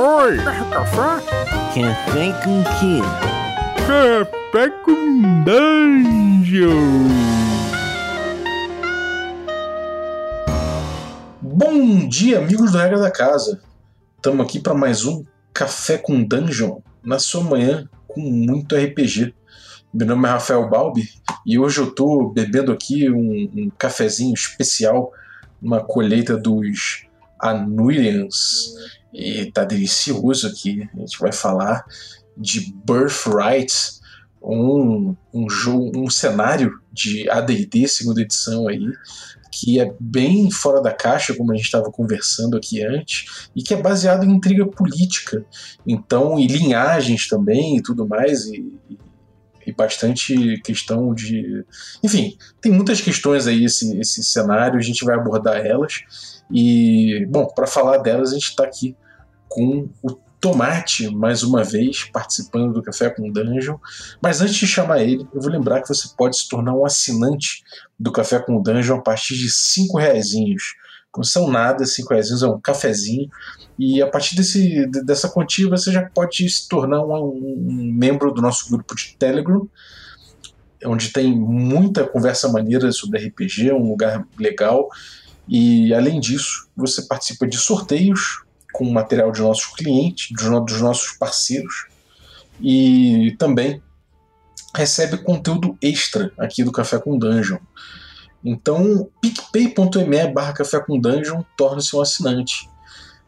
Oi! Café? Café com quê? Café com Dungeon! Bom dia, amigos do Regra da Casa. Estamos aqui para mais um Café com Dungeon, na sua manhã com muito RPG. Meu nome é Rafael Balbi e hoje eu estou bebendo aqui um, um cafezinho especial, uma colheita dos Anurians. E tá delicioso aqui. A gente vai falar de Birthright, um, um, jogo, um cenário de AD&D segunda edição aí, que é bem fora da caixa, como a gente estava conversando aqui antes, e que é baseado em intriga política, então e linhagens também e tudo mais, e bastante questão de, enfim, tem muitas questões aí esse, esse cenário, a gente vai abordar elas. E, bom, para falar delas, a gente está aqui com o Tomate, mais uma vez, participando do Café com Dungeon. Mas antes de chamar ele, eu vou lembrar que você pode se tornar um assinante do Café com Dungeon a partir de cinco reais. Não são nada, cinco reais é um cafezinho. E a partir desse, dessa quantia você já pode se tornar um, um membro do nosso grupo de Telegram, onde tem muita conversa maneira sobre RPG, um lugar legal. E além disso, você participa de sorteios com material de nossos clientes, dos nossos parceiros, e também recebe conteúdo extra aqui do Café com Dungeon. Então, picpay.me barra Café com Dungeon torne-se um assinante.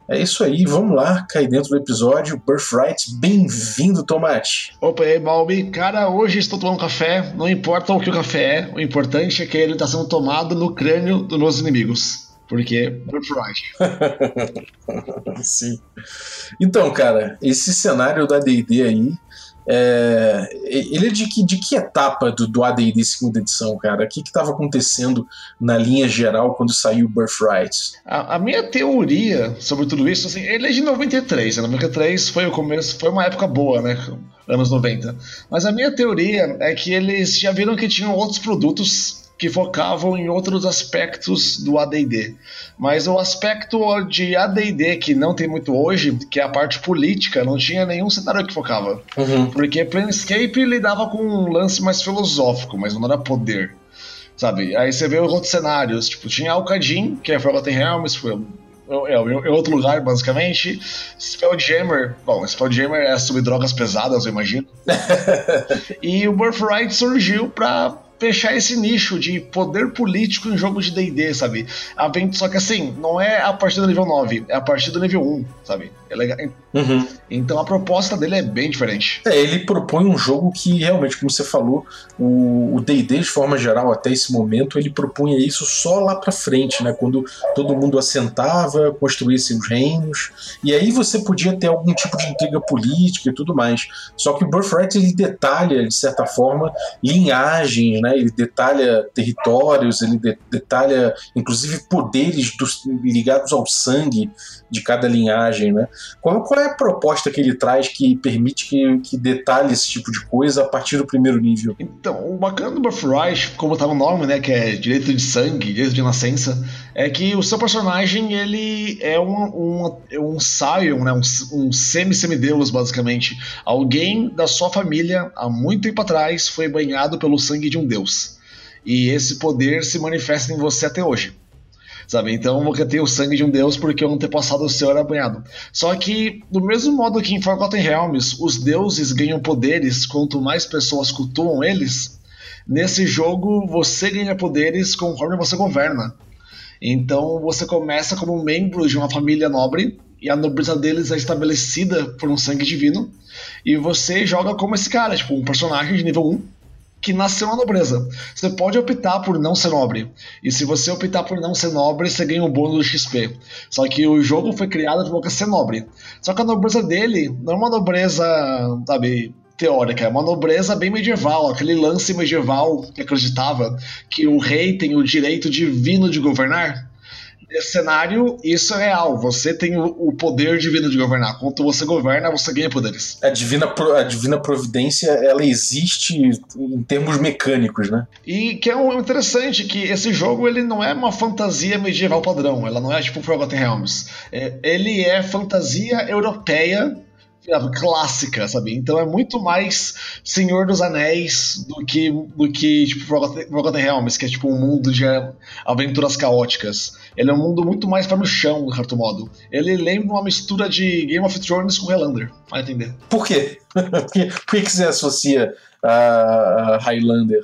É isso aí, vamos lá, cair dentro do episódio. Birthright, bem-vindo, Tomate. Opa, e aí, Balbi. Cara, hoje estou tomando café, não importa o que o café é, o importante é que ele está sendo tomado no crânio dos meus inimigos. Porque Birthright. Sim. Então, cara, esse cenário da D&D aí, é, ele é de que, de que etapa do, do AD&D segunda edição, cara? O que estava acontecendo na linha geral quando saiu Birthright? A, a, minha teoria sobre tudo isso, assim, ele é de 93, né? 93 foi o começo, foi uma época boa, né? Anos 90. Mas a minha teoria é que eles já viram que tinham outros produtos que focavam em outros aspectos do AD&D. Mas o aspecto de AD&D que não tem muito hoje, que é a parte política, não tinha nenhum cenário que focava. Uhum. Porque Planescape lidava com um lance mais filosófico, mas não era poder. Sabe? Aí você vê os outros cenários, tipo, tinha Alcadin, que é Forgotten Realms, foi é, em outro lugar, basicamente. Spelljammer, bom, Spelljammer é sobre drogas pesadas, eu imagino. e o Birthright surgiu pra fechar esse nicho de poder político em jogo de D&D, sabe? Só que assim, não é a partir do nível 9, é a partir do nível 1, sabe? É legal. Uhum. Então a proposta dele é bem diferente. É, ele propõe um jogo que realmente, como você falou, o D&D de forma geral até esse momento, ele propunha isso só lá pra frente, né? Quando todo mundo assentava, construía seus reinos, e aí você podia ter algum tipo de intriga política e tudo mais. Só que o Birthright ele detalha, de certa forma, linhagens, né? Ele detalha territórios, ele de detalha inclusive poderes dos, ligados ao sangue de cada linhagem, né? Qual, qual, é a proposta que ele traz que permite que, que detalhe esse tipo de coisa a partir do primeiro nível? Então, o bacana do Birthright, como tá no nome, né, que é direito de sangue, direito de nascença, é que o seu personagem, ele é um, um, é um Scion, né, um, um semi-semideus, basicamente. Alguém da sua família, há muito tempo atrás, foi banhado pelo sangue de um deus. E esse poder se manifesta em você até hoje sabe? Então você tem o sangue de um deus porque o antepassado seu era banhado. Só que, do mesmo modo que em Forgotten Realms os deuses ganham poderes quanto mais pessoas cultuam eles, nesse jogo você ganha poderes conforme você governa. Então você começa como membro de uma família nobre e a nobreza deles é estabelecida por um sangue divino. E você joga como esse cara, tipo, um personagem de nível 1 que nasceu na nobreza. Você pode optar por não ser nobre. E se você optar por não ser nobre, você ganha um bônus do XP. Só que o jogo foi criado para você ser nobre. Só que a nobreza dele não é uma nobreza, sabe, teórica, é uma nobreza bem medieval, aquele lance medieval que acreditava que o rei tem o direito divino de governar. esse cenário, isso é real. Você tem o, poder divino de governar. Quando você governa, você ganha poderes. A divina, a divina providência, ela existe em termos mecânicos, né? E que é um interessante que esse jogo ele não é uma fantasia medieval padrão, ela não é tipo Forgotten Realms. É, ele é fantasia europeia clássica, sabe? Então é muito mais Senhor dos Anéis do que do que tipo Forgotten, Realms, que é tipo um mundo de aventuras caóticas. Ele é um mundo muito mais para no chão, de certo modo. Ele lembra uma mistura de Game of Thrones com Highlander, vai entender. Por quê? por, que, por que você associa a, a Highlander?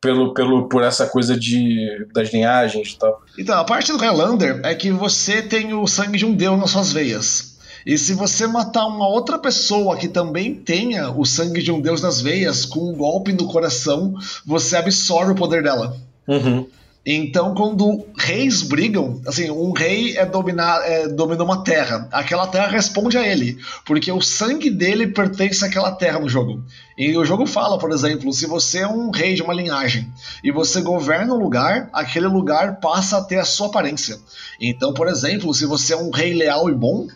Pelo, pelo, por essa coisa de, das linhagens e tal. Então, a parte do Highlander é que você tem o sangue de um deus nas suas veias. E se você matar uma outra pessoa que também tenha o sangue de um deus nas veias, com um golpe no coração, você absorve o poder dela. Uhum. Então, quando reis brigam, assim, um rei é dominar, é, domina uma terra, aquela terra responde a ele, porque o sangue dele pertence àquela terra no jogo. E o jogo fala, por exemplo, se você é um rei de uma linhagem e você governa um lugar, aquele lugar passa a ter a sua aparência. Então, por exemplo, se você é um rei leal e bom,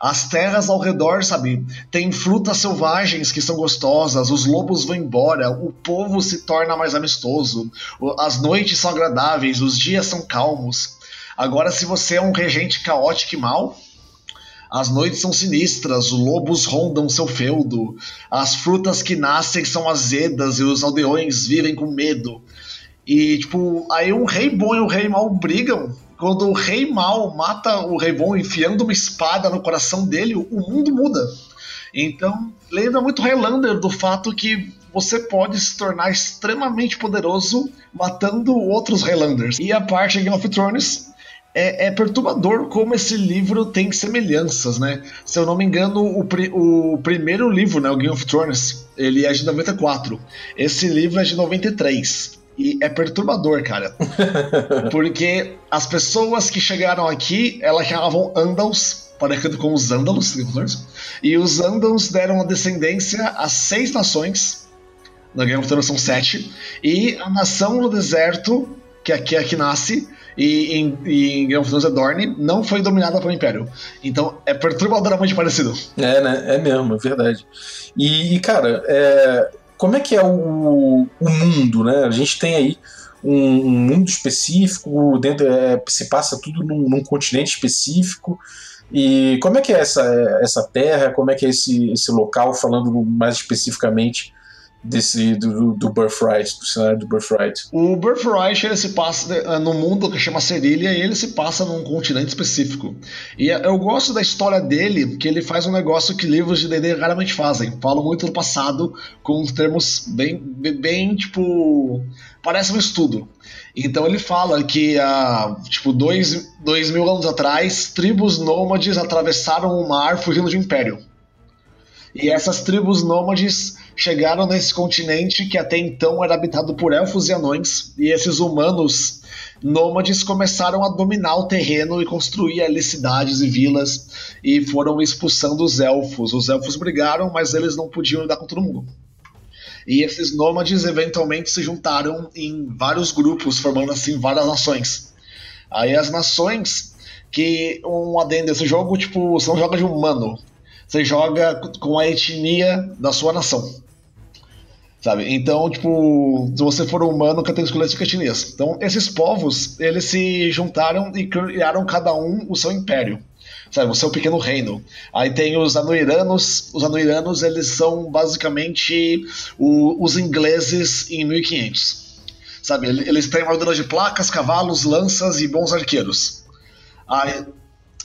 as terras ao redor, sabe, tem frutas selvagens que são gostosas, os lobos vão embora, o povo se torna mais amistoso, as noites são agradáveis, os dias são calmos. Agora, se você é um regente caótico e mau, as noites são sinistras, os lobos rondam seu feudo, as frutas que nascem são azedas e os aldeões vivem com medo. E, tipo, aí um rei bom e um rei mau brigam. Quando o rei mau mata o rei bom enfiando uma espada no coração dele, o mundo muda. Então, lembra muito Highlander do fato que você pode se tornar extremamente poderoso matando outros Highlanders. E a parte de Game of Thrones é, é perturbador como esse livro tem semelhanças, né? Se eu não me engano, o, pri- o primeiro livro, né, o Game of Thrones, ele é de 94. Esse livro é de 93. E é perturbador, cara. Porque as pessoas que chegaram aqui, elas chamavam Andals, parecido com os of Thrones. E os Andals deram a descendência a seis nações. Na Game of Thrones são sete. E a nação no deserto, que aqui é a que nasce, e em, e em Game of Thrones é Dorne, não foi dominada pelo Império. Então é perturbadoramente parecido. É, né? É mesmo, é verdade. E, e, cara, é, como é que é o, o mundo, né? A gente tem aí um, um mundo específico, dentro, é, se passa tudo num, num continente específico. E como é que é essa, essa terra? Como é que é esse, esse local, falando mais especificamente desse do, do Birthright, do cenário do Birthright? O Birthright ele se passa no mundo que chama Cerília e ele se passa num continente específico. E eh, eu gosto da história dele, que ele faz um negócio que livros de D&D raramente fazem. Falam muito do passado com termos bem, bem, tipo... Parece um estudo. Então ele fala que há tipo dois, dois mil anos atrás, tribos nômades atravessaram o mar fugindo de um império. E essas tribos nômades chegaram nesse continente que até então era habitado por elfos e anões, e esses humanos nômades começaram a dominar o terreno e construir ali cidades e vilas, e foram expulsando os elfos. Os elfos brigaram, mas eles não podiam lidar com todo mundo. E esses nômades eventualmente se juntaram em vários grupos, formando assim várias nações. Aí as nações, que um adendo desse jogo, tipo, você não joga de humano, você joga com a etnia da sua nação. Sabe? Então, tipo, se você for humano, que tem que escolher cinco etnias. Então, esses povos, eles se juntaram e criaram cada um o seu império. Sabe, o seu pequeno reino. Aí tem os anuiranos. Os anuiranos, eles são basicamente o- os ingleses em 1500. Sabe, ele- eles têm armadura de placas, cavalos, lanças e bons arqueiros. Aí,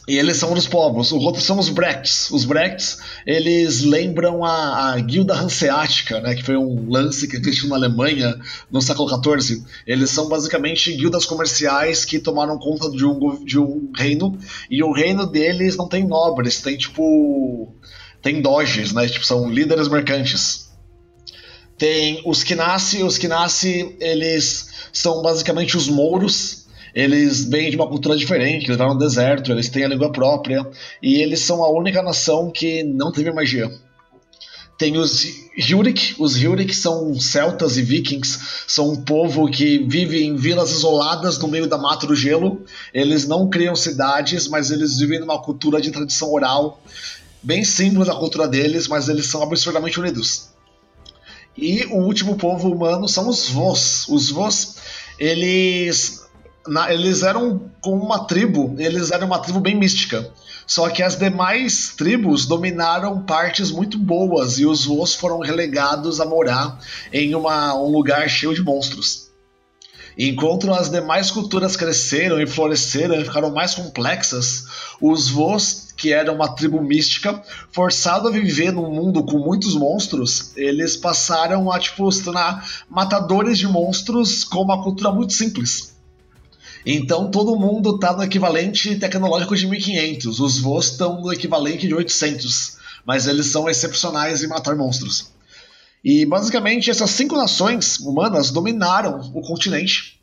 e eles são dos povos. Os outros são os Brects. Os Brects, eles lembram a, a Guilda Hanseática, né, que foi um lance que existiu na Alemanha no século XIV. Eles são basicamente guildas comerciais que tomaram conta de um, de um reino. E o reino deles não tem nobres, tem tipo. Tem doges, né? Tipo, são líderes mercantes. Tem os Kinassi. Os Kinassi, eles são basicamente os mouros. Eles vêm de uma cultura diferente, eles vão no deserto, eles têm a língua própria. E eles são a única nação que não teve magia. Tem os Hyurik, os Hyurik são celtas e vikings, são um povo que vive em vilas isoladas no meio da mata do gelo. Eles não criam cidades, mas eles vivem numa cultura de tradição oral, bem simples a cultura deles, mas eles são absurdamente unidos. E o último povo humano são os Vos. Os Vos, eles, na, eles eram como uma tribo, eles eram uma tribo bem mística. Só que as demais tribos dominaram partes muito boas e os Vos foram relegados a morar em uma, um lugar cheio de monstros. Enquanto as demais culturas cresceram e floresceram e ficaram mais complexas, os Vos, que eram uma tribo mística, forçados a viver num mundo com muitos monstros, eles passaram a tipo, se tornar matadores de monstros com uma cultura muito simples. Então todo mundo está no equivalente tecnológico de 1500, os Vos estão no equivalente de 800, mas eles são excepcionais em matar monstros. E basicamente essas cinco nações humanas dominaram o continente.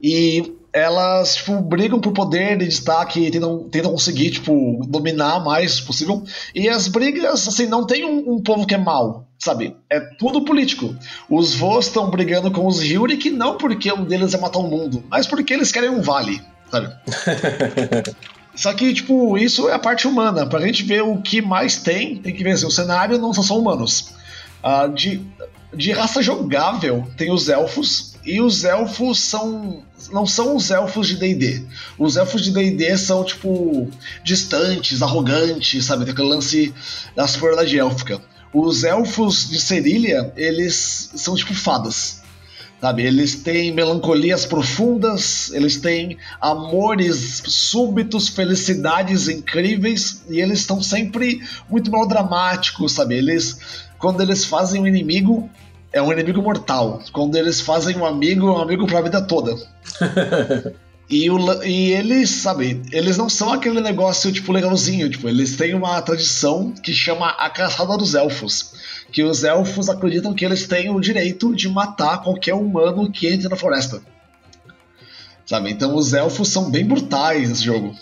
E elas tipo, brigam por poder e destaque, tentam, tentam conseguir tipo, dominar mais possível. E as brigas, assim, não tem um, um povo que é mau, sabe? É tudo político. Os Vos estão brigando com os Hyurik não porque um deles é matar o mundo, mas porque eles querem um vale, sabe? Só que, tipo, isso é a parte humana. Pra gente ver o que mais tem, tem que ver assim, o cenário não são só humanos. Uh, de, de raça jogável, tem os elfos, e os elfos são. Não são os elfos de DD. Os elfos de DD são, tipo, distantes, arrogantes, sabe? Tem aquele lance da superioridade élfica. Os elfos de Cerília, eles são tipo fadas. Sabe? Eles têm melancolias profundas, eles têm amores súbitos, felicidades incríveis, e eles estão sempre muito melodramáticos, sabe? Eles quando eles fazem um inimigo, é um inimigo mortal. Quando eles fazem um amigo, é um amigo pra vida toda. e, o, e eles, sabe, eles não são aquele negócio, tipo, legalzinho. Tipo, eles têm uma tradição que chama a caçada dos elfos. Que os elfos acreditam que eles têm o direito de matar qualquer humano que entre na floresta. Sabe? Então os elfos são bem brutais nesse jogo.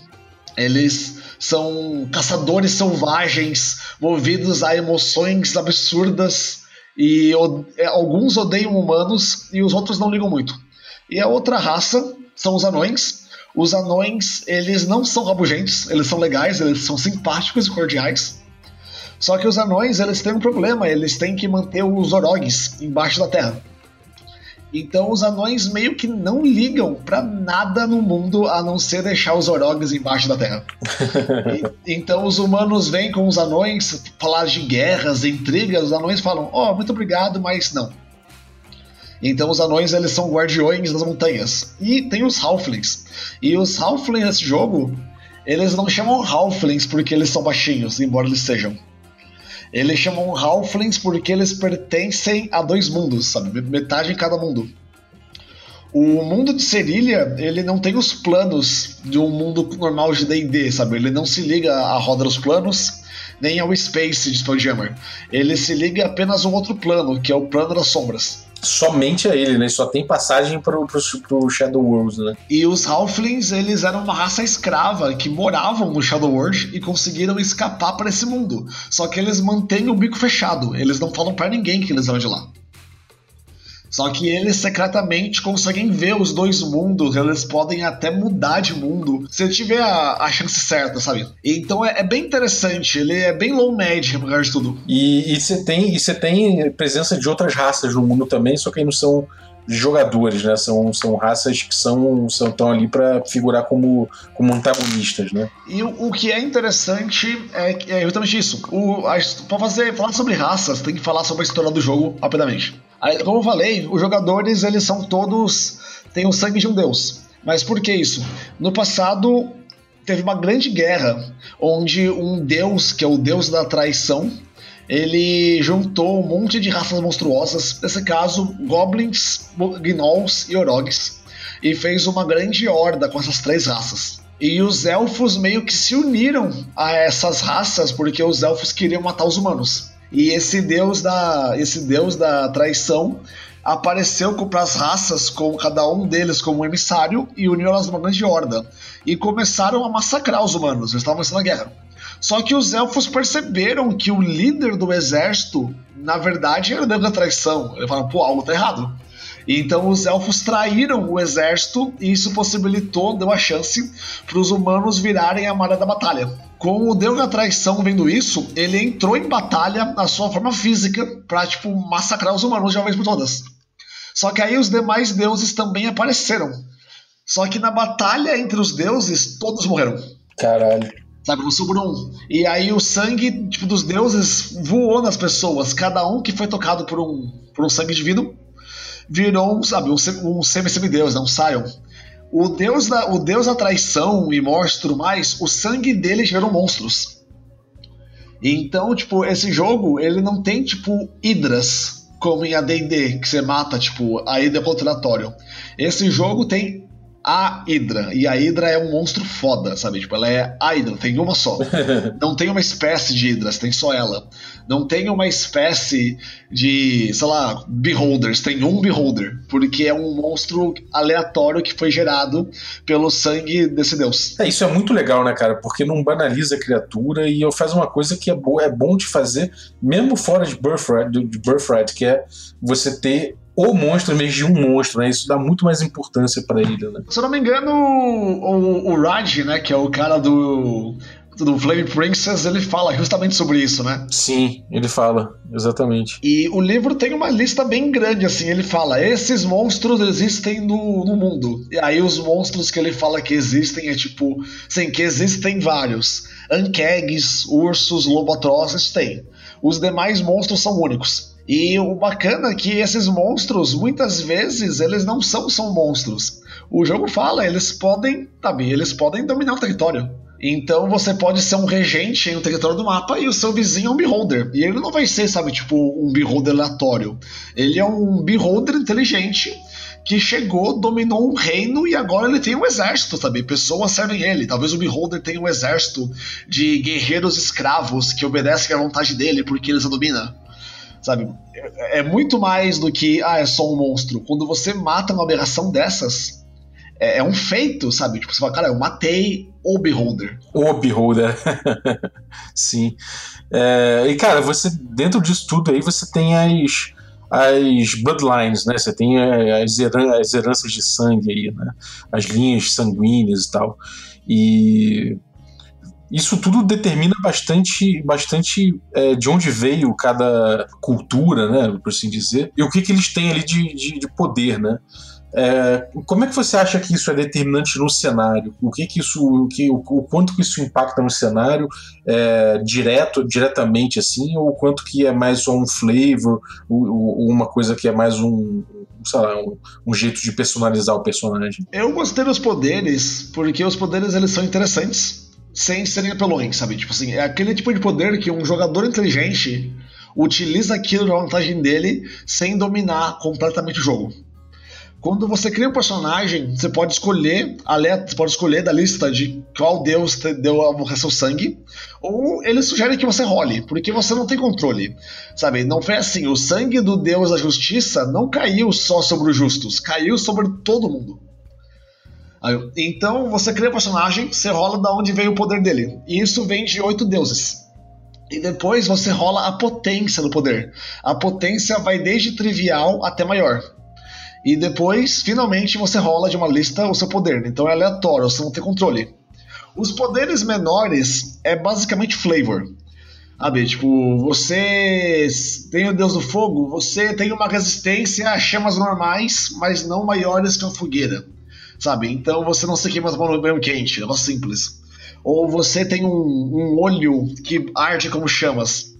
Eles são caçadores selvagens, movidos a emoções absurdas, e é, alguns odeiam humanos e os outros não ligam muito. E a outra raça são os anões. Os anões, eles não são rabugentos, eles são legais, eles são simpáticos e cordiais. Só que os anões, eles têm um problema, eles têm que manter os orogs embaixo da terra. Então os anões meio que não ligam para nada no mundo a não ser deixar os orogs embaixo da terra. e, então os humanos vêm com os anões falar de guerras, intrigas, os anões falam: "Ó, oh, muito obrigado, mas não". Então os anões eles são guardiões das montanhas. E tem os halflings. E os halflings nesse jogo, eles não chamam halflings porque eles são baixinhos, embora eles sejam. Eles chamam Halflings porque eles pertencem a dois mundos, sabe? Metade em cada mundo. O mundo de Serilha, ele não tem os planos de um mundo normal de D&D, sabe? Ele não se liga à roda dos planos, nem ao Space de Spelljammer. Ele se liga apenas a um outro plano, que é o plano das sombras somente a ele, né? Só tem passagem pro, pro, pro Shadow World, né? E os Halflings, eles eram uma raça escrava que moravam no Shadow World e conseguiram escapar para esse mundo. Só que eles mantêm o bico fechado, eles não falam para ninguém que eles vão de lá. Só que eles secretamente conseguem ver os dois mundos, eles podem até mudar de mundo se tiver a, a chance certa, sabe? Então é, é, bem interessante, ele é bem low médio apesar de tudo. E você tem, e tem presença de outras raças no mundo também, só que aí não são jogadores, né? São, são raças que são são tão ali para figurar como, como antagonistas, né? E o, o que é interessante é, é justamente isso. Para fazer falar sobre raças, tem que falar sobre a história do jogo rapidamente. Como eu falei, os jogadores eles são todos têm o sangue de um deus. Mas por que isso? No passado teve uma grande guerra onde um deus, que é o deus da traição, ele juntou um monte de raças monstruosas, nesse caso, goblins, gnolls e orogs, e fez uma grande horda com essas três raças. E os elfos meio que se uniram a essas raças porque os elfos queriam matar os humanos. E esse deus da, esse deus da traição apareceu para as raças, com cada um deles como um emissário, e uniu elas numa grande horda. E começaram a massacrar os humanos, eles estavam vencendo a guerra. Só que os elfos perceberam que o líder do exército, na verdade, era o deus da traição. Eles falaram, pô, algo tá errado. Então os elfos traíram o exército e isso possibilitou, deu a chance para os humanos virarem a maré da batalha. Com o deus da traição vendo isso, ele entrou em batalha na sua forma física para tipo massacrar os humanos de uma vez por todas. Só que aí os demais deuses também apareceram. Só que na batalha entre os deuses, todos morreram. Caralho. Sabe, não sobrou um. E aí o sangue tipo, dos deuses voou nas pessoas. Cada um que foi tocado por um, por um sangue divino virou, sabe, um, um semi-semideus, né, um Sion. O deus, da, o deus da traição e morte e tudo mais, o sangue dele gerou monstros. Então, tipo, esse jogo, ele não tem, tipo, hidras, como em AD&D, que você mata, tipo, a hidra contratório. Esse jogo tem a Hydra. E a Hydra é um monstro foda, sabe? Tipo, ela é a Hydra, tem uma só. Não tem uma espécie de Hydras, tem só ela. Não tem uma espécie de, sei lá, Beholders, tem um Beholder. Porque é um monstro aleatório que foi gerado pelo sangue desse deus. É, isso é muito legal, né, cara? Porque não banaliza a criatura e faz uma coisa que é, boa, é bom de fazer, mesmo fora de Birthright, de Birthright, que é você ter o monstro em vez de um monstro, né? Isso dá muito mais importância para ele, né? Se eu não me engano, o, o Raj, né, que é o cara do do Flame Princess, ele fala justamente sobre isso, né? Sim, ele fala, exatamente. E o livro tem uma lista bem grande, assim, ele fala, esses monstros existem no, no mundo. E aí os monstros que ele fala que existem é tipo, sim, que existem vários. Ankegs, ursos, lobotrozes, tem. Os demais monstros são únicos. E o bacana é que esses monstros, muitas vezes, eles não são só monstros. O jogo fala, eles podem, sabe, eles podem dominar o território. Então você pode ser um regente em um território do mapa e o seu vizinho é um beholder. E ele não vai ser, sabe, tipo, um beholder aleatório. Ele é um beholder inteligente que chegou, dominou um reino e agora ele tem um exército, sabe? Pessoas servem ele. Talvez o Beholder tenha um exército de guerreiros escravos que obedecem à vontade dele porque eles a dominam sabe? É, é muito mais do que, ah, é só um monstro. Quando você mata uma aberração dessas, é, é um feito, sabe? Tipo, você fala, cara, eu matei o Beholder. O Beholder. Sim. É, e, cara, você, dentro disso tudo aí, você tem as as bloodlines, né? Você tem as, heran as heranças de sangue aí, né? As linhas sanguíneas e tal. E isso tudo determina bastante, bastante é, de onde veio cada cultura, né, por assim dizer, e o que, que eles têm ali de, de, de poder, né. É, como é que você acha que isso é determinante no cenário? O que que isso, o, que, o, o quanto que isso impacta no cenário é, direto, diretamente assim, ou quanto que é mais só um flavor, ou, ou uma coisa que é mais um, lá, um, um, jeito de personalizar o personagem? Eu gostei dos poderes porque os poderes eles são interessantes sem serem apelões, sabe? Tipo assim, é aquele tipo de poder que um jogador inteligente utiliza aquilo na vantagem dele sem dominar completamente o jogo. Quando você cria um personagem, você pode escolher, você pode escolher da lista de qual deus deu a seu sangue, ou ele sugere que você role, porque você não tem controle. Sabe, não foi assim, o sangue do deus da justiça não caiu só sobre os justos, caiu sobre todo mundo. Então você cria o um personagem, você rola da onde veio o poder dele. E isso vem de oito deuses. E depois você rola a potência do poder. A potência vai desde trivial até maior. E depois, finalmente, você rola de uma lista o seu poder. Então é aleatório, você não tem controle. Os poderes menores é basicamente flavor. Sabe, tipo, você tem o Deus do Fogo, você tem uma resistência a chamas normais, mas não maiores que uma fogueira sabe? Então você não se queima tomando banho quente, é negócio simples. Ou você tem um, um olho que arde como chamas.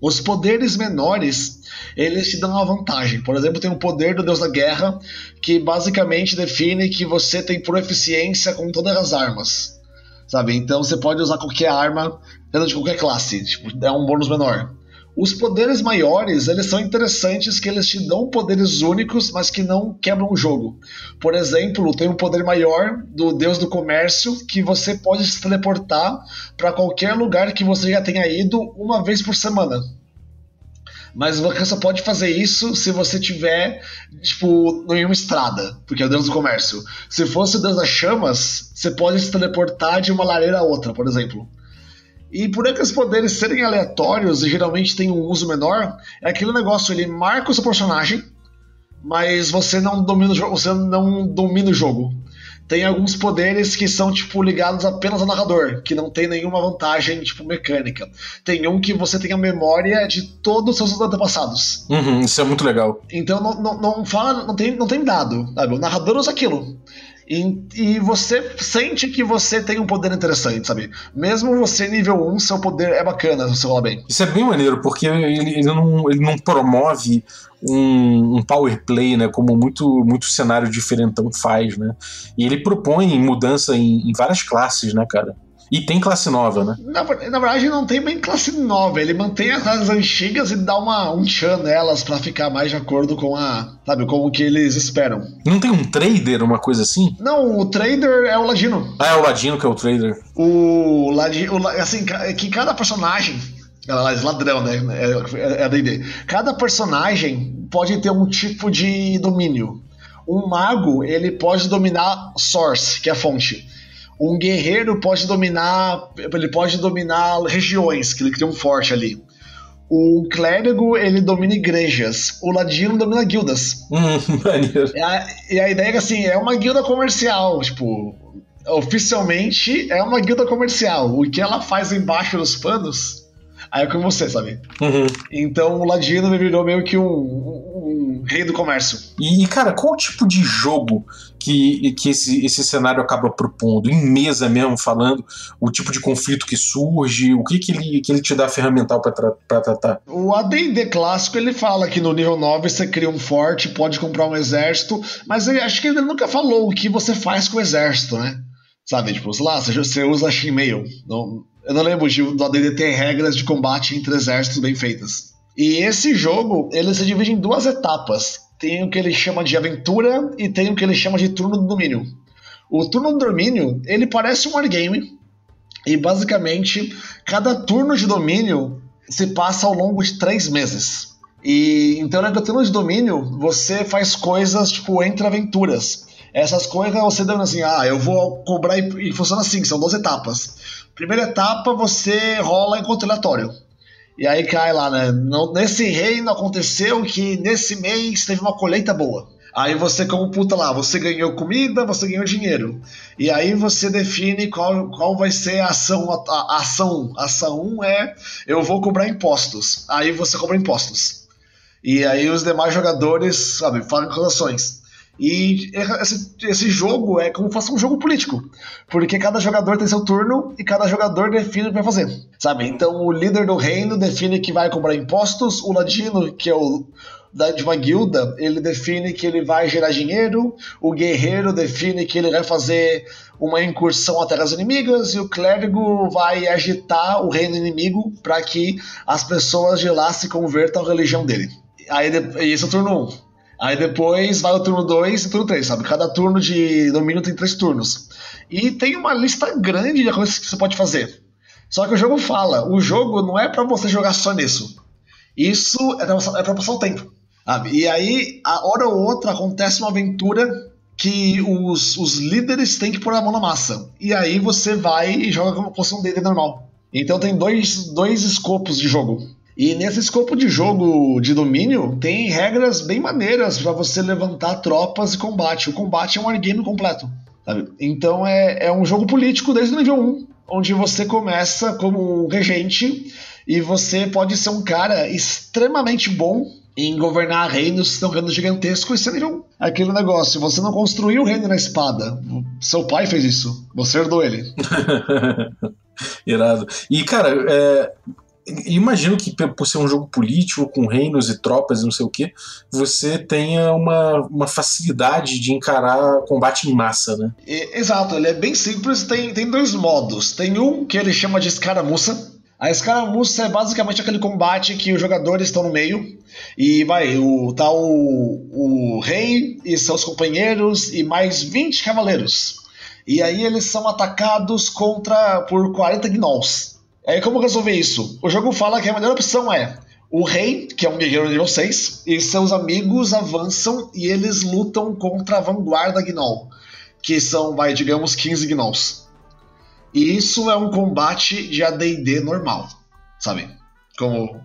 Os poderes menores, eles te dão uma vantagem. Por exemplo, tem o poder do Deus da Guerra, que basicamente define que você tem proficiência com todas as armas. Sabe? Então você pode usar qualquer arma de qualquer classe. Tipo, é um bônus menor. Os poderes maiores, eles são interessantes que eles te dão poderes únicos, mas que não quebram o jogo. Por exemplo, tem um poder maior do Deus do Comércio que você pode se teleportar para qualquer lugar que você já tenha ido uma vez por semana. Mas você só pode fazer isso se você tiver, tipo, em uma estrada, porque é o Deus do Comércio. Se fosse o Deus das Chamas, você pode se teleportar de uma lareira a outra, por exemplo. E por aqueles poderes serem aleatórios e geralmente tem um uso menor, é aquele negócio, ele marca o seu personagem, mas você não domina o jogo, você não domina o jogo. Tem alguns poderes que são tipo ligados apenas ao narrador, que não tem nenhuma vantagem tipo mecânica. Tem um que você tem a memória de todos os seus antepassados. Uhum, isso é muito legal. Então não, não, não fala, não tem, não tem dado, sabe? O narrador usa aquilo. E, e, você sente que você tem um poder interessante, sabe? Mesmo você nível 1, seu poder é bacana se você rolar bem. Isso é bem maneiro, porque ele, ele, não, ele não promove um, um, power play, né? Como muito, muito cenário diferentão faz, né? E ele propõe mudança em, em várias classes, né, cara? E tem classe nova, né? Na, na, verdade, não tem bem classe nova. Ele mantém as antigas e dá uma, um chan nelas para ficar mais de acordo com a. Sabe, com o que eles esperam. Não tem um trader, uma coisa assim? Não, o trader é o Ladino. Ah, é o Ladino que é o trader. O Ladino. Assim, que cada personagem. Ladrão, né? É, é a DD. Cada personagem pode ter um tipo de domínio. Um mago, ele pode dominar Source, que é a fonte. Um guerreiro pode dominar, ele pode dominar regiões, que ele cria um forte ali. O clérigo, ele domina igrejas. O ladino domina guildas. Hum, maneiro. E a, e a ideia é que, assim, é uma guilda comercial. Tipo, oficialmente é uma guilda comercial. O que ela faz embaixo dos panos Aí é com você, sabe? Uhum. Então o Ladino virou meio que um, um, rei do comércio. E, cara, qual o tipo de jogo que, que esse, esse cenário acaba propondo? Em mesa mesmo, falando, o tipo de conflito que surge, o que, que, ele, que ele te dá ferramental para tra tratar? O AD&D clássico, ele fala que no nível 9 você cria um forte, pode comprar um exército, mas ele, acho que ele nunca falou o que você faz com o exército, né? Sabe, tipo, sei lá, você usa Shinmail. Não, eu não lembro de, do AD&D ter regras de combate entre exércitos bem feitas. E esse jogo, ele se divide em duas etapas. Tem o que ele chama de aventura e tem o que ele chama de turno do domínio. O turno do domínio, ele parece um wargame. E basicamente, cada turno de domínio se passa ao longo de três meses. E então, no turno de domínio, você faz coisas tipo entre aventuras. Essas coisas você dando assim, ah, eu vou cobrar e, e funciona assim, são duas etapas. Primeira etapa, você rola encontro aleatório. E aí cai lá, né? Nesse reino aconteceu que nesse mês teve uma colheita boa. Aí você computa lá, você ganhou comida, você ganhou dinheiro. E aí você define qual, qual vai ser a ação. A, a ação. A ação 1 é eu vou cobrar impostos. Aí você cobra impostos. E aí os demais jogadores, sabe, fazem ações. E esse, esse, jogo é como se fosse um jogo político, porque cada jogador tem seu turno e cada jogador define o que vai fazer, sabe? Então o líder do reino define que vai cobrar impostos, o ladino, que é o da, de uma guilda, ele define que ele vai gerar dinheiro, o guerreiro define que ele vai fazer uma incursão a terras inimigas e o clérigo vai agitar o reino inimigo para que as pessoas de lá se convertam à religião dele. Aí, esse é o turno 1. Aí depois vai o turno 2 e turno 3, sabe? Cada turno de domínio tem três turnos. E tem uma lista grande de coisas que você pode fazer. Só que o jogo fala, o jogo não é para você jogar só nisso. Isso é pra, é passar o tempo. Sabe? E aí, a hora ou outra, acontece uma aventura que os, os líderes têm que pôr a mão na massa. E aí você vai e joga como se fosse um DD normal. Então tem dois, dois escopos de jogo. E nesse escopo de jogo de domínio, tem regras bem maneiras para você levantar tropas e combate. O combate é um wargame completo. Sabe? Então é, é um jogo político desde o nível 1, onde você começa como regente e você pode ser um cara extremamente bom em governar reinos, são reinos gigantescos, e ser nível 1. Aquele negócio, você não construiu o reino na espada. Seu pai fez isso. Você herdou ele. Irado. E, cara, é, imagino que por ser um jogo político com reinos e tropas e não sei o que, você tenha uma, uma facilidade de encarar combate em massa, né? exato, ele é bem simples, tem, tem dois modos. Tem um que ele chama de escaramuça. A escaramuça é basicamente aquele combate que os jogadores estão no meio e vai, o, tá o, o rei e seus companheiros e mais 20 cavaleiros. E aí eles são atacados contra por 40 gnolls. Aí como resolver isso? O jogo fala que a melhor opção é o rei, que é um guerreiro nível 6, e seus amigos avançam e eles lutam contra a vanguarda Gnoll, que são, vai, digamos, 15 Gnolls. E isso é um combate de AD&D normal, sabe? Como,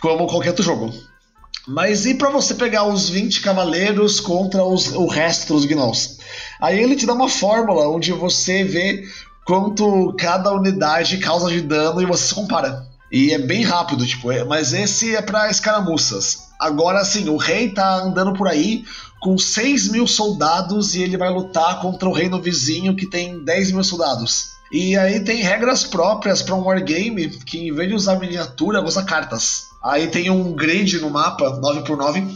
como qualquer outro jogo. Mas e para você pegar os 20 cavaleiros contra os, o resto dos gnolls? Aí ele te dá uma fórmula onde você vê quanto cada unidade causa de dano e você compara. E é bem rápido, tipo, é, mas esse é para escaramuças. Agora sim, o rei tá andando por aí com 6 mil soldados e ele vai lutar contra o reino vizinho que tem 10 mil soldados. E aí tem regras próprias para um wargame que em vez de usar miniatura, usa cartas. Aí tem um grid no mapa, 9x9,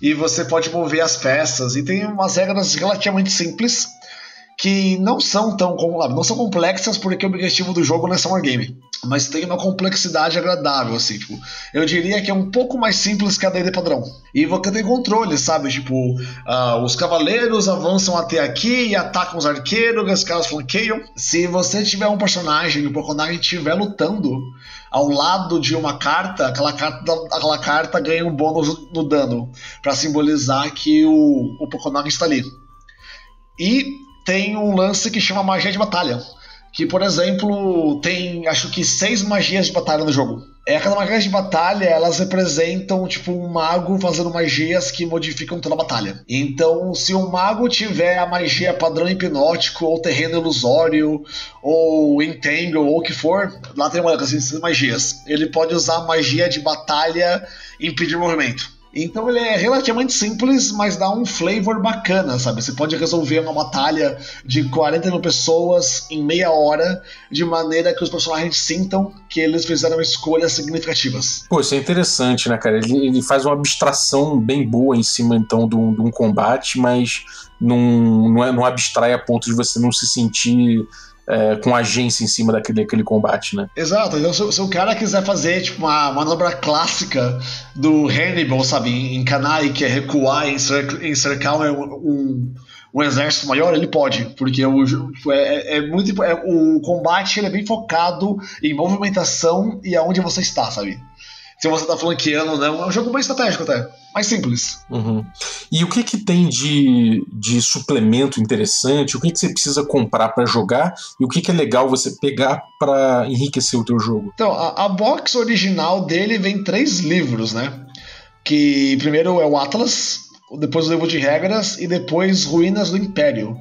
e você pode mover as peças. E tem umas regras relativamente simples que não são tão não são complexas porque o objetivo do jogo não é ser um wargame mas tem uma complexidade agradável, assim, tipo, eu diria que é um pouco mais simples que a D&D padrão. E você tem controle, sabe, tipo, uh, os cavaleiros avançam até aqui e atacam os arqueiros, os caras flanqueiam. Se você tiver um personagem o personagem estiver lutando ao lado de uma carta, aquela carta, aquela carta ganha um bônus no dano, para simbolizar que o, o está ali. E tem um lance que chama magia de batalha que, por exemplo, tem acho que seis magias de batalha no jogo. É cada magia de batalha, elas representam tipo um mago fazendo magias que modificam toda a batalha. Então, se um mago tiver a magia padrão hipnótico ou terreno ilusório ou entangle ou o que for, lá tem uma assim, magias. Ele pode usar magia de batalha e impedir movimento. Então ele é relativamente simples, mas dá um flavor bacana, sabe? Você pode resolver uma batalha de 40 mil pessoas em meia hora, de maneira que os personagens sintam que eles fizeram escolhas significativas. Pô, isso é interessante, né, cara? Ele, ele faz uma abstração bem boa em cima, então, de um, de um combate, mas não, é, não abstrai a ponto de você não se sentir é, com agência em cima daquele, daquele combate, né? Exato. Então, se, se, o cara quiser fazer tipo, uma manobra clássica do Hannibal, sabe, em Canai, que é recuar e encercar um, um, um, exército maior, ele pode, porque o, é, é, é muito é, o combate ele é bem focado em movimentação e aonde você está, sabe? Se você tá flanqueando ou não, é um jogo bem estratégico até mais simples. Uhum. E o que que tem de, de suplemento interessante? O que que você precisa comprar para jogar? E o que que é legal você pegar para enriquecer o teu jogo? Então, a, a box original dele vem três livros, né? Que primeiro é o Atlas, depois o livro de regras e depois Ruínas do Império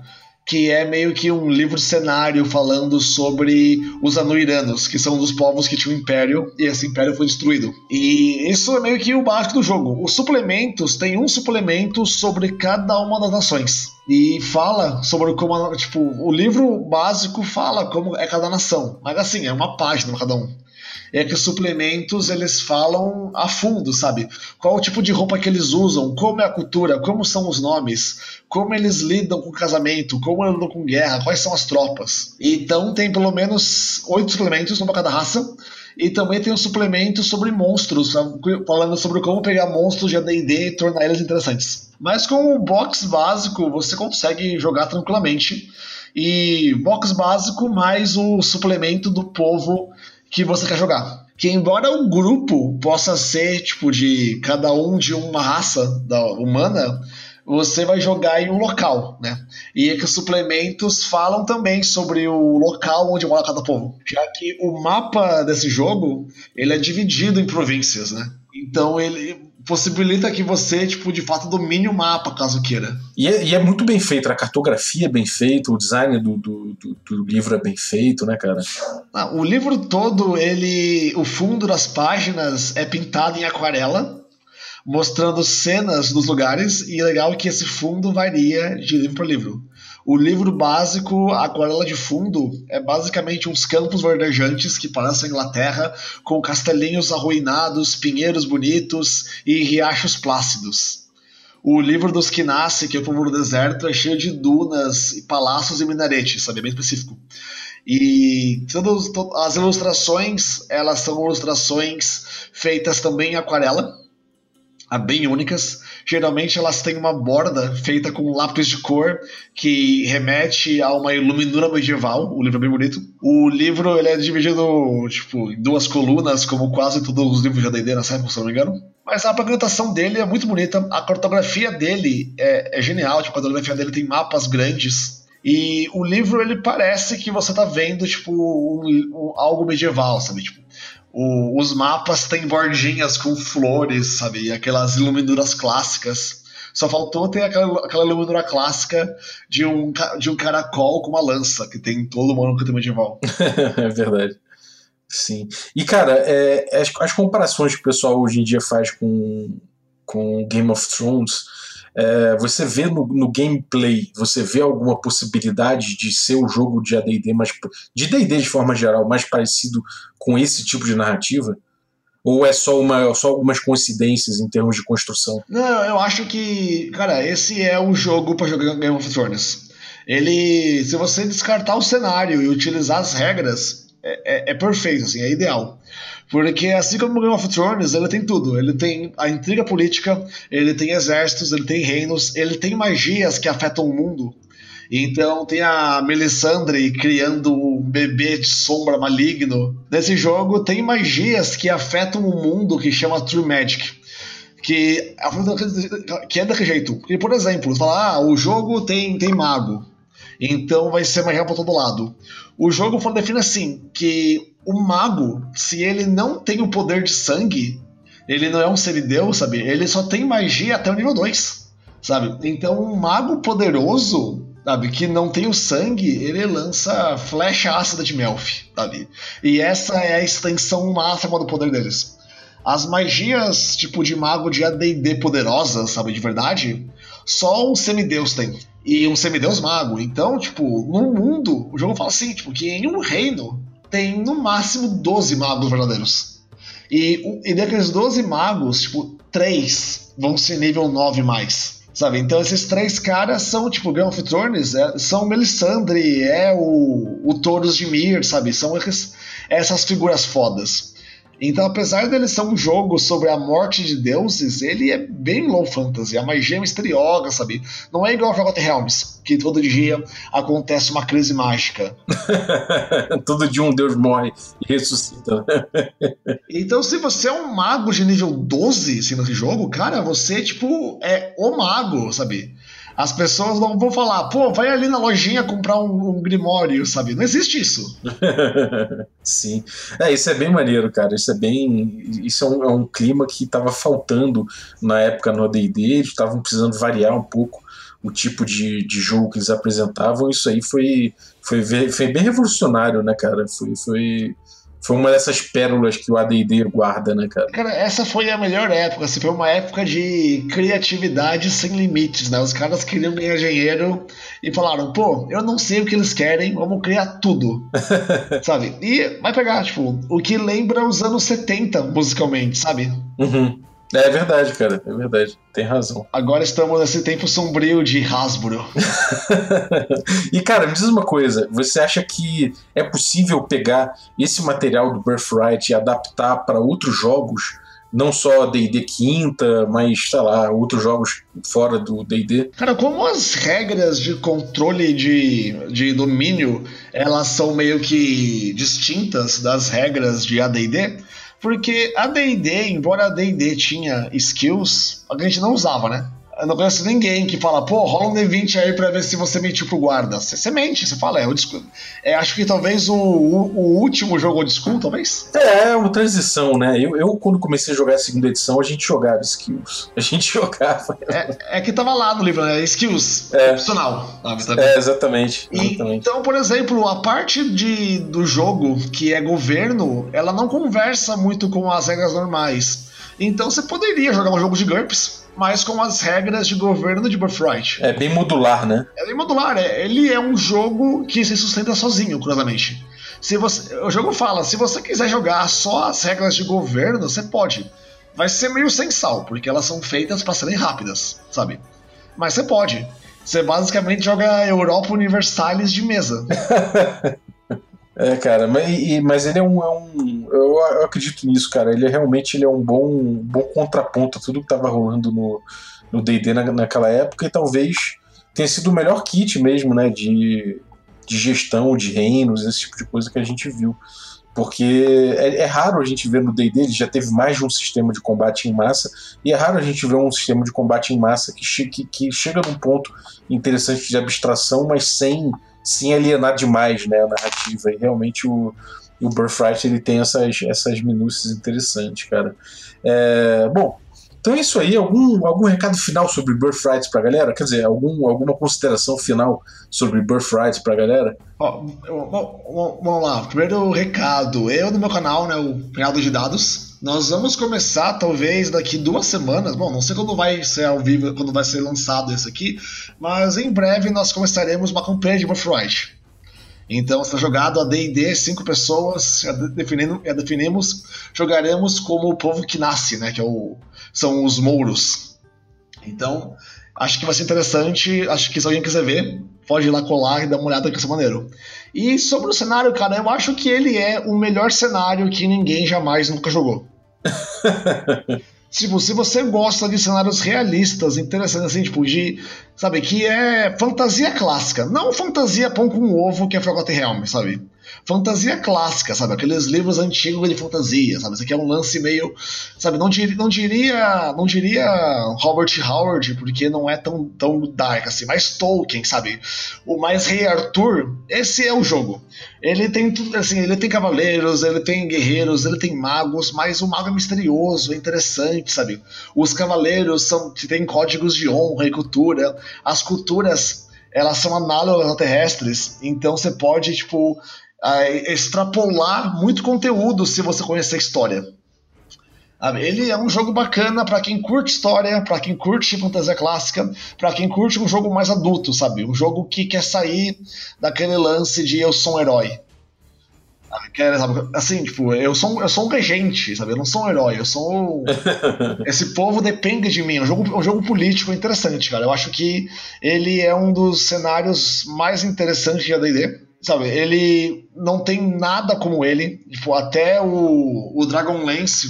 que é meio que um livro cenário falando sobre os anuiranos, que são dos povos que tinham um império e esse império foi destruído. E isso é meio que o básico do jogo. Os suplementos tem um suplemento sobre cada uma das nações e fala sobre como, tipo, o livro básico fala como é cada nação, mas assim, é uma página para cada um é que os suplementos eles falam a fundo, sabe? Qual o tipo de roupa que eles usam, como é a cultura, como são os nomes, como eles lidam com casamento, como lidam com guerra, quais são as tropas. Então tem pelo menos oito suplementos, um para cada raça. E também tem um suplemento sobre monstros, falando sobre como pegar monstros de AD&D e tornar eles interessantes. Mas com o box básico você consegue jogar tranquilamente. E box básico mais o suplemento do povo que você quer jogar. Que embora o grupo possa ser tipo de cada um de uma raça da humana, você vai jogar em um local, né? E é que os suplementos falam também sobre o local onde mora cada povo, já que o mapa desse jogo ele é dividido em províncias, né? Então ele possibilita que você, tipo, de fato domine o mapa, caso queira. E é, e é muito bem feito, a cartografia é bem feita, o design do, do, do, do livro é bem feito, né, cara? Ah, o livro todo, ele. O fundo das páginas é pintado em aquarela, mostrando cenas dos lugares, e é legal que esse fundo varia de livro para livro. O livro básico, Aquarela de Fundo, é basicamente uns campos verdejantes que parecem Inglaterra, com castelinhos arruinados, pinheiros bonitos e riachos plácidos. O livro dos Kinassi, que é o povo do deserto, é cheio de dunas, palácios e minaretes, sabe? É bem específico. E todas, as ilustrações, elas são ilustrações feitas também em aquarela, bem únicas. Geralmente elas têm uma borda feita com lápis de cor que remete a uma iluminura medieval. O livro é bem bonito. O livro ele é dividido tipo, em duas colunas, como quase todos os livros de AD&D nessa época, se não me engano. Mas a apresentação dele é muito bonita. A cartografia dele é, é genial. Tipo, a cartografia dele tem mapas grandes E o livro ele parece que você tá vendo tipo um, um, algo medieval, sabe? Tipo, o, os mapas têm bordinhas com flores, sabe? Aquelas iluminaduras clássicas. Só faltou ter aquela, aquela iluminadura clássica de um, de um caracol com uma lança, que tem todo mundo no canto medieval. é verdade. Sim. E, cara, é, as, as comparações que o pessoal hoje em dia faz com, com Game of Thrones é, você vê no, no, gameplay, você vê alguma possibilidade de ser um jogo de AD&D mais de D&D de forma geral mais parecido com esse tipo de narrativa? Ou é só uma só algumas coincidências em termos de construção? Não, eu acho que, cara, esse é o jogo para jogar Game of Thrones. Ele, se você descartar o cenário e utilizar as regras, é, é, é perfeito, assim, é ideal. Porque assim como Game of Thrones, ele tem tudo. Ele tem a intriga política, ele tem exércitos, ele tem reinos, ele tem magias que afetam o mundo. Então tem a Melisandre criando um bebê de sombra maligno. Nesse jogo tem magias que afetam o mundo que chama True Magic. Que, que é daquele jeito. E, por exemplo, você fala, ah, o jogo tem, tem mago. Então vai ser magia pra todo lado. O jogo define assim, que o mago, se ele não tem o poder de sangue, ele não é um semideus, sabe? Ele só tem magia até o nível 2, sabe? Então um mago poderoso, sabe, que não tem o sangue, ele lança flecha ácida de Melf, sabe? E essa é a extensão máxima do poder deles. As magias, tipo, de mago de AD&D poderosa, sabe, de verdade, só um semideus tem e um semideus mago. Então, tipo, no mundo, o jogo fala assim, tipo, que em um reino tem no máximo 12 magos verdadeiros. E, e daqueles 12 magos, tipo, 3 vão ser nível 9 mais. Sabe? Então esses três caras são, tipo, Game of Thrones, é, são Melisandre, é o, o Toros de Mir, sabe? São esses, essas figuras fodas. Então, apesar dele ser um jogo sobre a morte de deuses, ele é bem low fantasy. A magia é misteriosa, sabe? Não é igual Forgotten Realms, que todo dia acontece uma crise mágica. todo dia um deus morre e ressuscita. então, se você é um mago de nível 12 assim, nesse jogo, cara, você, tipo, é o mago, sabe? As pessoas não vão falar, pô, vai ali na lojinha comprar um, um Grimório, sabe? Não existe isso. Sim. É, isso é bem maneiro, cara. Isso é bem. Isso é um, é um clima que estava faltando na época no ADD. Eles estavam precisando variar um pouco o tipo de, de jogo que eles apresentavam. Isso aí foi, foi, foi bem revolucionário, né, cara? Foi. foi foi uma dessas pérolas que o AD&D guarda, né, cara? Cara, essa foi a melhor época, assim, foi uma época de criatividade sem limites, né? Os caras queriam ganhar dinheiro e falaram, pô, eu não sei o que eles querem, vamos criar tudo, sabe? E vai pegar, tipo, o que lembra os anos 70 musicalmente, sabe? Uhum. É verdade, cara, é verdade, tem razão. Agora estamos nesse tempo sombrio de Hasbro. e cara, me diz uma coisa: você acha que é possível pegar esse material do Birthright e adaptar para outros jogos? Não só DD Quinta, mas, sei lá, outros jogos fora do DD? Cara, como as regras de controle de, de domínio elas são meio que distintas das regras de ADD, porque a D&D, embora a D&D tinha skills, a gente não usava, né? Eu não conheço ninguém que fala, pô, rola um D20 aí pra ver se você mentiu pro guarda. Você, você mente, você fala, é, eu é, acho que talvez o, o, o último jogo old school, talvez. É, é uma transição, né? Eu, eu, quando comecei a jogar a segunda edição, a gente jogava skills. A gente jogava. É, é que tava lá no livro, né? Skills, é. opcional. Sabe? É, exatamente. exatamente. E, então, por exemplo, a parte de, do jogo que é governo, ela não conversa muito com as regras normais. Então você poderia jogar um jogo de GURPS mas com as regras de governo de Birthright. É bem modular, né? É bem modular. É, ele é um jogo que se sustenta sozinho, curiosamente. Se você, o jogo fala, se você quiser jogar só as regras de governo, você pode. Vai ser meio sem sal, porque elas são feitas para serem rápidas, sabe? Mas você pode. Você basicamente joga Europa Universalis de mesa. É, cara, mas, mas ele é um, é um eu, eu, acredito nisso, cara. Ele é, realmente ele é um bom, bom contraponto a tudo que estava rolando no no D&D na, naquela época e talvez tenha sido o melhor kit mesmo, né, de, de gestão de reinos, esse tipo de coisa que a gente viu. Porque é, é raro a gente ver no D&D, ele já teve mais de um sistema de combate em massa, e é raro a gente ver um sistema de combate em massa que, che que, que chega num ponto interessante de abstração, mas sem, sem alienar demais né, a narrativa. E realmente o, o Birthright ele tem essas, essas minúcias interessantes, cara. É, bom, então é isso aí. Algum, algum recado final sobre Birthright pra galera? Quer dizer, algum, alguma consideração final sobre Birthright pra galera? Ó, vamos lá. Primeiro recado. Eu no meu canal, né, o Punhado de Dados, nós vamos começar talvez daqui duas semanas. Bom, não sei quando vai ser ao vivo, quando vai ser lançado esse aqui, mas em breve nós começaremos uma campanha de Birthright. Então está jogado a D&D, cinco pessoas, já, definindo, já definimos, jogaremos como o povo que nasce, né? Que é o, são os mouros. Então, acho que vai ser interessante, acho que se alguém quiser ver, pode ir lá colar e dar uma olhada que essa maneiro. E sobre o cenário, cara, eu acho que ele é o melhor cenário que ninguém jamais nunca jogou. Tipo, se você gosta de cenários realistas, interessantes, assim, tipo, de. Sabe, que é fantasia clássica. Não fantasia pão com ovo que é Forgotten Realm, sabe? Fantasia clássica, sabe? Aqueles livros antigos de fantasia, sabe? Isso aqui é um lance meio, sabe? Não diria, não diria, não diria Robert Howard, porque não é tão, tão dark assim, mas Tolkien, sabe? O mais Rei Arthur, esse é o jogo. Ele tem tudo, assim, ele tem cavaleiros, ele tem guerreiros, ele tem magos, mas o mago é misterioso, é interessante, sabe? Os cavaleiros são, têm códigos de honra e cultura, as culturas elas são análogas a terrestres, então você pode, tipo, extrapolar muito conteúdo se você conhecer a história. Ele é um jogo bacana para quem curte história, para quem curte fantasia clássica, para quem curte um jogo mais adulto, sabe? Um jogo que quer sair daquele lance de eu sou um herói. Assim, tipo, eu sou, eu sou um regente, sabe? Eu não sou um herói, eu sou. Esse povo depende de mim. É um jogo, um jogo político interessante, cara. Eu acho que ele é um dos cenários mais interessantes de ADD sabe, ele não tem nada como ele. Tipo, até o, o Dragonlance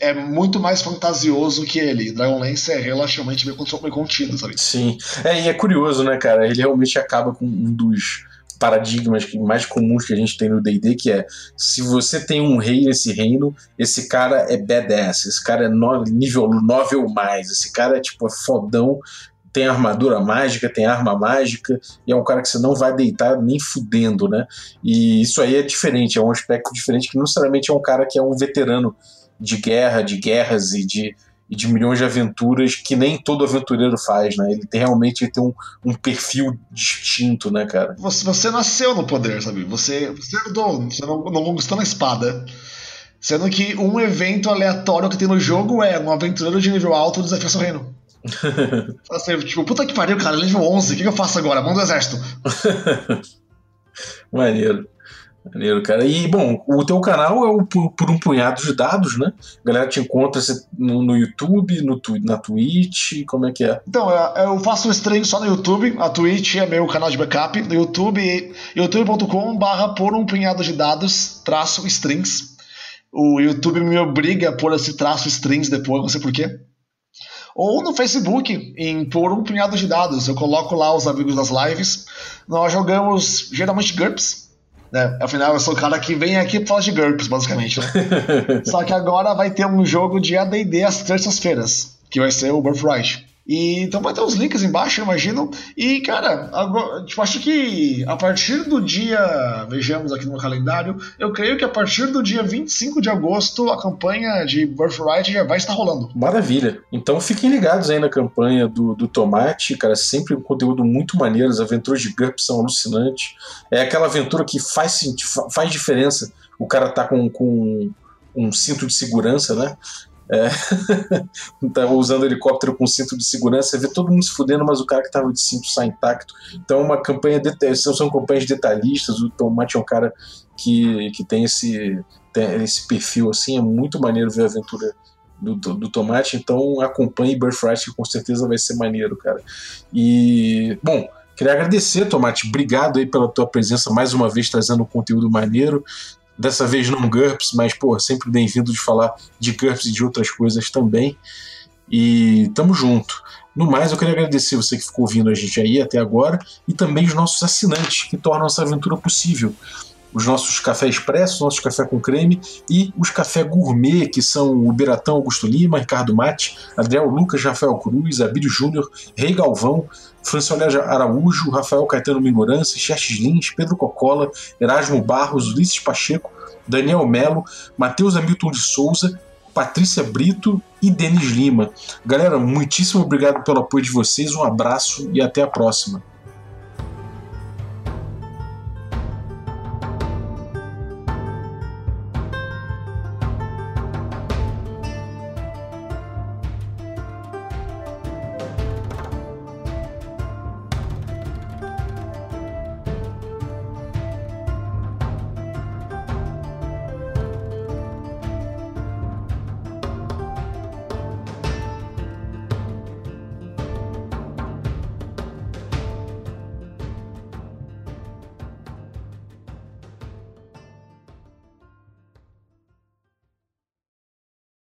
é muito mais fantasioso que ele. Dragonlance é relativamente bem contido, sabe? Sim. É, e é curioso, né, cara? Ele realmente acaba com um dos paradigmas mais comuns que a gente tem no D&D, que é se você tem um rei nesse reino, esse cara é badass, esse cara é no, nível 9 ou mais, esse cara é tipo é fodão, tem armadura mágica, tem arma mágica, e é um cara que você não vai deitar nem fudendo, né? E isso aí é diferente, é um aspecto diferente que não necessariamente é um cara que é um veterano de guerra, de guerras e de, e de milhões de aventuras que nem todo aventureiro faz, né? Ele tem, realmente ele tem um, um perfil distinto, né, cara? Você, você nasceu no poder, sabe? Você, você herdou, você não, não conquistou na espada. Sendo que um evento aleatório que tem no jogo é um aventureiro de nível alto desafia seu reino. assim, tipo, puta que pariu, cara, nível 11, o que, que eu faço agora? Manda do exército. Maneiro. Maneiro, cara. E, bom, o teu canal é o por, por um punhado de dados, né? A galera te encontra no, no YouTube, no, na Twitch, como é que é? Então, é, eu faço stream só no YouTube, a Twitch é meu canal de backup, no YouTube, youtube.com barra por um punhado de dados, traço strings. O YouTube me obriga a pôr esse traço strings depois, não sei porquê ou no Facebook, em Por um Punhado de Dados. Eu coloco lá os amigos das lives. Nós jogamos geralmente GURPS. Né? Afinal, eu sou o cara que vem aqui pra falar de GURPS, basicamente. Né? Só que agora vai ter um jogo de ADD às terças-feiras, que vai ser o Birthright. E, então vai ter os links embaixo, imagino. E, cara, agora, tipo, acho que a partir do dia. Vejamos aqui no meu calendário. Eu creio que a partir do dia 25 de agosto a campanha de Birthright já vai estar rolando. Maravilha. Então fiquem ligados aí na campanha do, do Tomate, cara. Sempre um conteúdo muito maneiro. As aventuras de GURPS são alucinantes. É aquela aventura que faz, faz diferença. O cara tá com, com um cinto de segurança, né? É, tá usando helicóptero com cinto de segurança, vê todo mundo se fudendo, mas o cara que tava de cinto sai intacto. Então é uma campanha de, são, são campanhas detalhistas, o Tomate é um cara que, que tem esse, tem esse perfil assim, é muito maneiro ver a aventura do, do, do, Tomate, então acompanhe Birthright que com certeza vai ser maneiro, cara. E, bom, queria agradecer, Tomate, obrigado aí pela tua presença mais uma vez trazendo um conteúdo maneiro dessa vez não GURPS, mas pô, sempre bem-vindo de falar de GURPS e de outras coisas também. E tamo junto. No mais, eu queria agradecer você que ficou ouvindo a gente aí até agora e também os nossos assinantes que tornam essa aventura possível. Os nossos café expresso, nossos café com creme e os café gourmet, que são o Beratão Augusto Lima, Ricardo Mate, Adriel Lucas, Rafael Cruz, Abílio Júnior, Rei Galvão, Franciolégia Araújo, Rafael Caetano Mingorance, Xerxes Lins, Pedro Cocola, Erasmo Barros, Ulisses Pacheco, Daniel Melo, Matheus Hamilton de Souza, Patrícia Brito e Denis Lima. Galera, muitíssimo obrigado pelo apoio de vocês, um abraço e até a próxima.